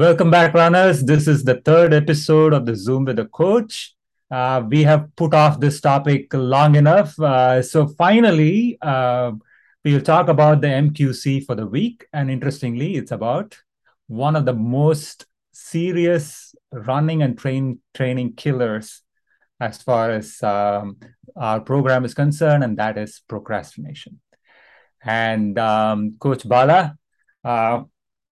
Welcome back, runners. This is the third episode of the Zoom with a Coach. Uh, we have put off this topic long enough. Uh, so finally, uh, we'll talk about the MQC for the week. And interestingly, it's about one of the most serious running and train training killers as far as um, our program is concerned, and that is procrastination. And um, Coach Bala, uh,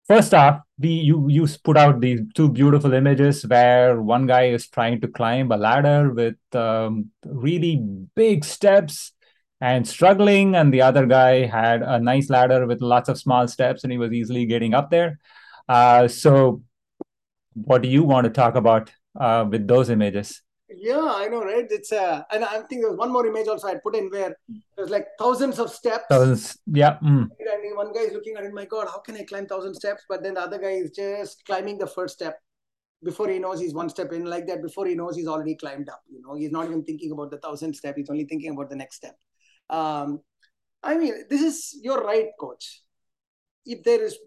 first off, we you you put out these two beautiful images where one guy is trying to climb a ladder with um, really big steps and struggling, and the other guy had a nice ladder with lots of small steps, and he was easily getting up there. Uh, so, what do you want to talk about uh, with those images? Yeah, I know, right? It's uh, and I think there was one more image also I put in where there's like thousands of steps. Thousands, yeah. Mm. And one guy is looking at it, my God, how can I climb thousand steps? But then the other guy is just climbing the first step before he knows he's one step in, like that. Before he knows he's already climbed up. You know, he's not even thinking about the thousand step. He's only thinking about the next step. Um, I mean, this is you're right, coach. If there is,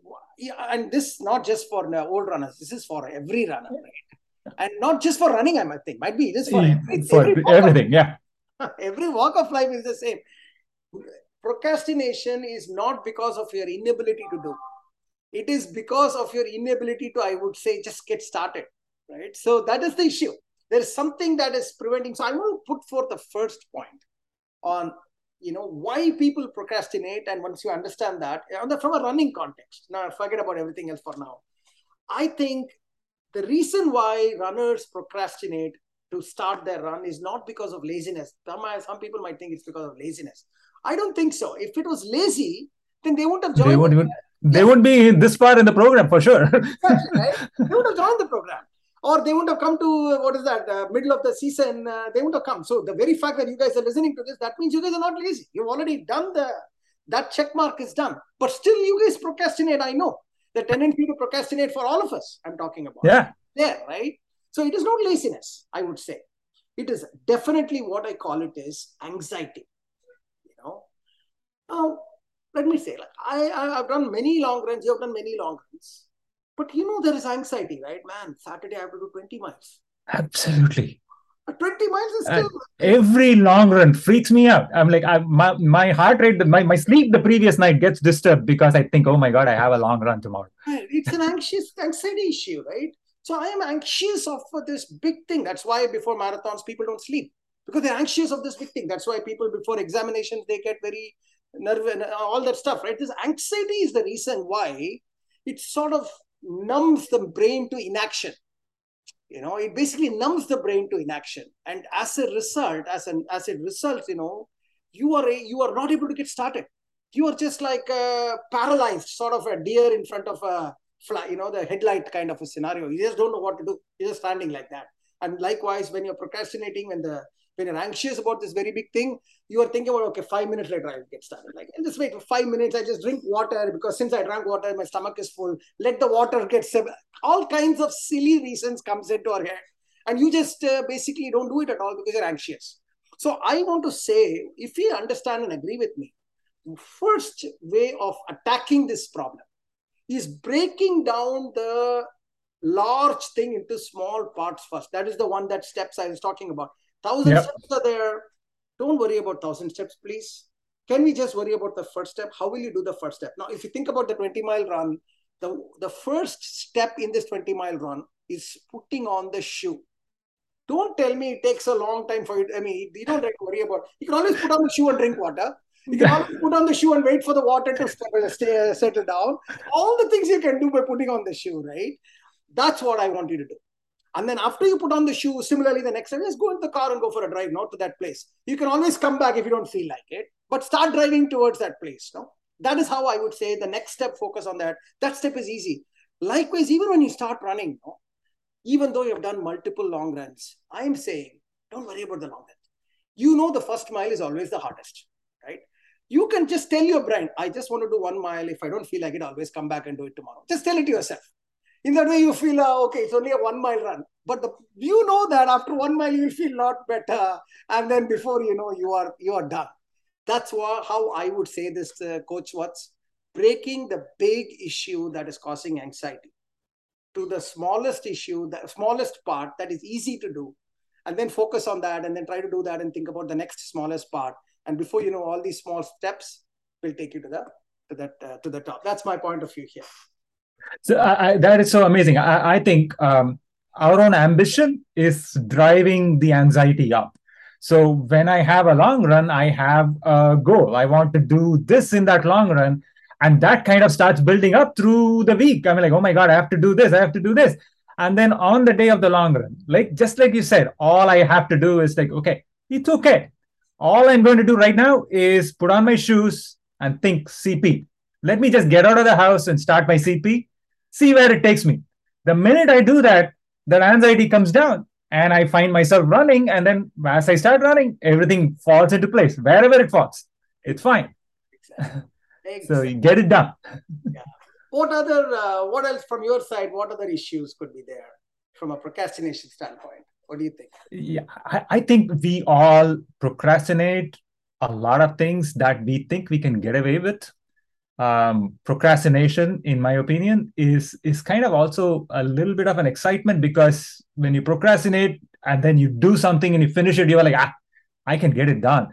and this not just for old runners, this is for every runner, right? And not just for running. I might think might be just for, every, for every everything. Of, yeah, every walk of life is the same. Procrastination is not because of your inability to do. It is because of your inability to, I would say, just get started. Right. So that is the issue. There is something that is preventing. So I want to put forth the first point on you know why people procrastinate and once you understand that from a running context now forget about everything else for now i think the reason why runners procrastinate to start their run is not because of laziness. Some, some people might think it's because of laziness. I don't think so. If it was lazy, then they wouldn't have joined. They won't even. They would be this far in the program for sure. exactly, right? They would have joined the program, or they wouldn't have come to what is that uh, middle of the season. Uh, they wouldn't have come. So the very fact that you guys are listening to this, that means you guys are not lazy. You've already done the that check mark is done. But still, you guys procrastinate. I know the tendency to procrastinate for all of us. I'm talking about. Yeah. There, right? So it is not laziness, I would say. It is definitely what I call it is anxiety. You know. Now, let me say, like I, I have done many long runs. You have done many long runs, but you know there is anxiety, right, man? Saturday I have to do twenty miles. Absolutely. 20 miles is uh, still every long run freaks me out. I'm like I, my, my heart rate my, my sleep the previous night gets disturbed because i think oh my god i have a long run tomorrow. It's an anxious anxiety issue right? So i am anxious of for this big thing. That's why before marathons people don't sleep. Because they're anxious of this big thing. That's why people before examinations they get very nervous and all that stuff right? This anxiety is the reason why it sort of numbs the brain to inaction you know it basically numbs the brain to inaction. And as a result as an as it results you know you are a, you are not able to get started. You are just like uh, paralyzed sort of a deer in front of a fly you know the headlight kind of a scenario. You just don't know what to do. You're just standing like that. And likewise when you're procrastinating when the when you're anxious about this very big thing, you are thinking about, okay, five minutes later I'll get started. Like, and just wait for five minutes, I just drink water because since I drank water, my stomach is full. Let the water get seven. all kinds of silly reasons comes into our head. And you just uh, basically don't do it at all because you're anxious. So I want to say, if you understand and agree with me, first way of attacking this problem is breaking down the large thing into small parts first. That is the one that steps I was talking about. Thousand yep. steps are there. Don't worry about thousand steps, please. Can we just worry about the first step? How will you do the first step? Now, if you think about the 20 mile run, the, the first step in this 20 mile run is putting on the shoe. Don't tell me it takes a long time for you. I mean, you don't have to worry about. You can always put on the shoe and drink water. You can always put on the shoe and wait for the water to uh, stay, stay, settle down. All the things you can do by putting on the shoe, right? That's what I want you to do. And then after you put on the shoe, similarly, the next time, just go into the car and go for a drive, not to that place. You can always come back if you don't feel like it, but start driving towards that place. No? That is how I would say the next step, focus on that. That step is easy. Likewise, even when you start running, no? even though you've done multiple long runs, I am saying, don't worry about the long run. You know the first mile is always the hardest, right? You can just tell your brain, I just want to do one mile. If I don't feel like it, I'll always come back and do it tomorrow. Just tell it to yourself in that way you feel uh, okay it's only a one mile run but the, you know that after one mile you will feel a lot better and then before you know you are you are done that's what, how i would say this uh, coach what's breaking the big issue that is causing anxiety to the smallest issue, the smallest part that is easy to do, and then focus on that, and then try to do that, and think about the next smallest part. And before you know, all these small steps will take you to the to that uh, to the top. That's my point of view here. So I, I, that is so amazing. I, I think um, our own ambition is driving the anxiety up. So when I have a long run, I have a goal. I want to do this in that long run. And that kind of starts building up through the week. I'm like, oh my God, I have to do this. I have to do this. And then on the day of the long run, like just like you said, all I have to do is like, okay, it's okay. All I'm going to do right now is put on my shoes and think CP. Let me just get out of the house and start my CP, see where it takes me. The minute I do that, the anxiety comes down and I find myself running. And then as I start running, everything falls into place. Wherever it falls, it's fine. Exactly. Exactly. so you get it done. yeah. What other, uh, what else from your side, what other issues could be there from a procrastination standpoint? What do you think? Yeah, I, I think we all procrastinate a lot of things that we think we can get away with um, procrastination, in my opinion, is is kind of also a little bit of an excitement because when you procrastinate and then you do something and you finish it, you're like, ah, I can get it done.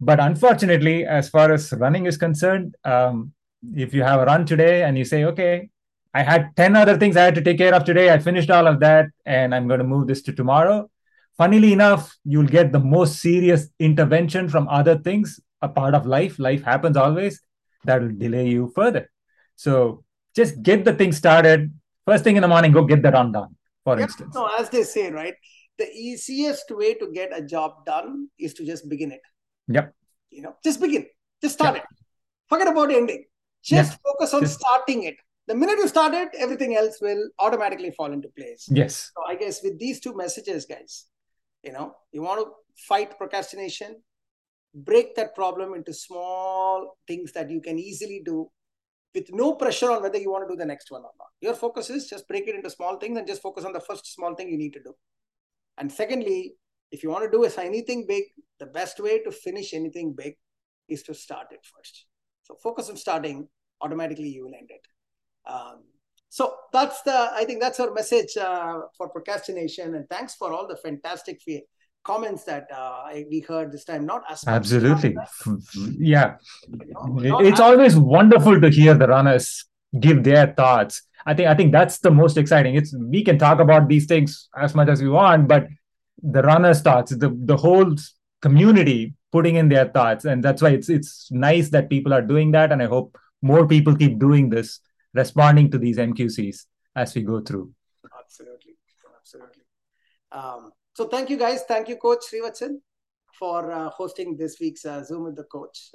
But unfortunately, as far as running is concerned, um, if you have a run today and you say, okay, I had 10 other things I had to take care of today, I finished all of that, and I'm going to move this to tomorrow. Funnily enough, you'll get the most serious intervention from other things, a part of life. Life happens always that will delay you further. So just get the thing started. First thing in the morning, go get that run done, for instance. No, as they say, right? The easiest way to get a job done is to just begin it. Yep. You know, just begin. Just start yep. it. Forget about ending. Just focus on just... starting it. The minute you start it, everything else will automatically fall into place. Yes. So I guess with these two messages, guys, you know, you want to fight procrastination, break that problem into small things that you can easily do with no pressure on whether you want to do the next one or not. Your focus is just break it into small things and just focus on the first small thing you need to do. And secondly, if you want to do anything big, the best way to finish anything big is to start it first. So focus on starting, automatically you will end it. Um, so that's the, I think that's our message uh, for procrastination. And thanks for all the fantastic comments that uh, we heard this time. Not as absolutely, yeah. It's always wonderful to hear the runners give their thoughts. I think I think that's the most exciting. It's we can talk about these things as much as we want, but the runners' thoughts, the the whole community putting in their thoughts, and that's why it's it's nice that people are doing that, and I hope more people keep doing this, responding to these MQCs as we go through. Absolutely, absolutely. Um, so thank you guys. Thank you, Coach Srivatsan, for uh, hosting this week's uh, Zoom with the coach.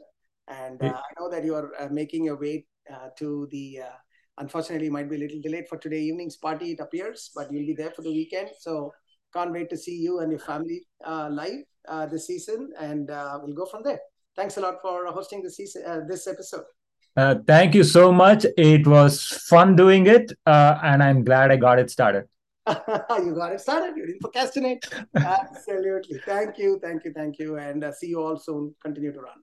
And uh, I know that you are uh, making your way uh, to the, uh, unfortunately, might be a little delayed for today evening's party, it appears, but you'll be there for the weekend. So can't wait to see you and your family live this season. And we'll go from there. Thanks a lot for hosting this, season, this episode. thank you so much. It was fun doing it, and I'm glad I got it started. you got it started. You didn't procrastinate. Absolutely. Thank you. Thank you. Thank you. And uh, see you all soon. Continue to run.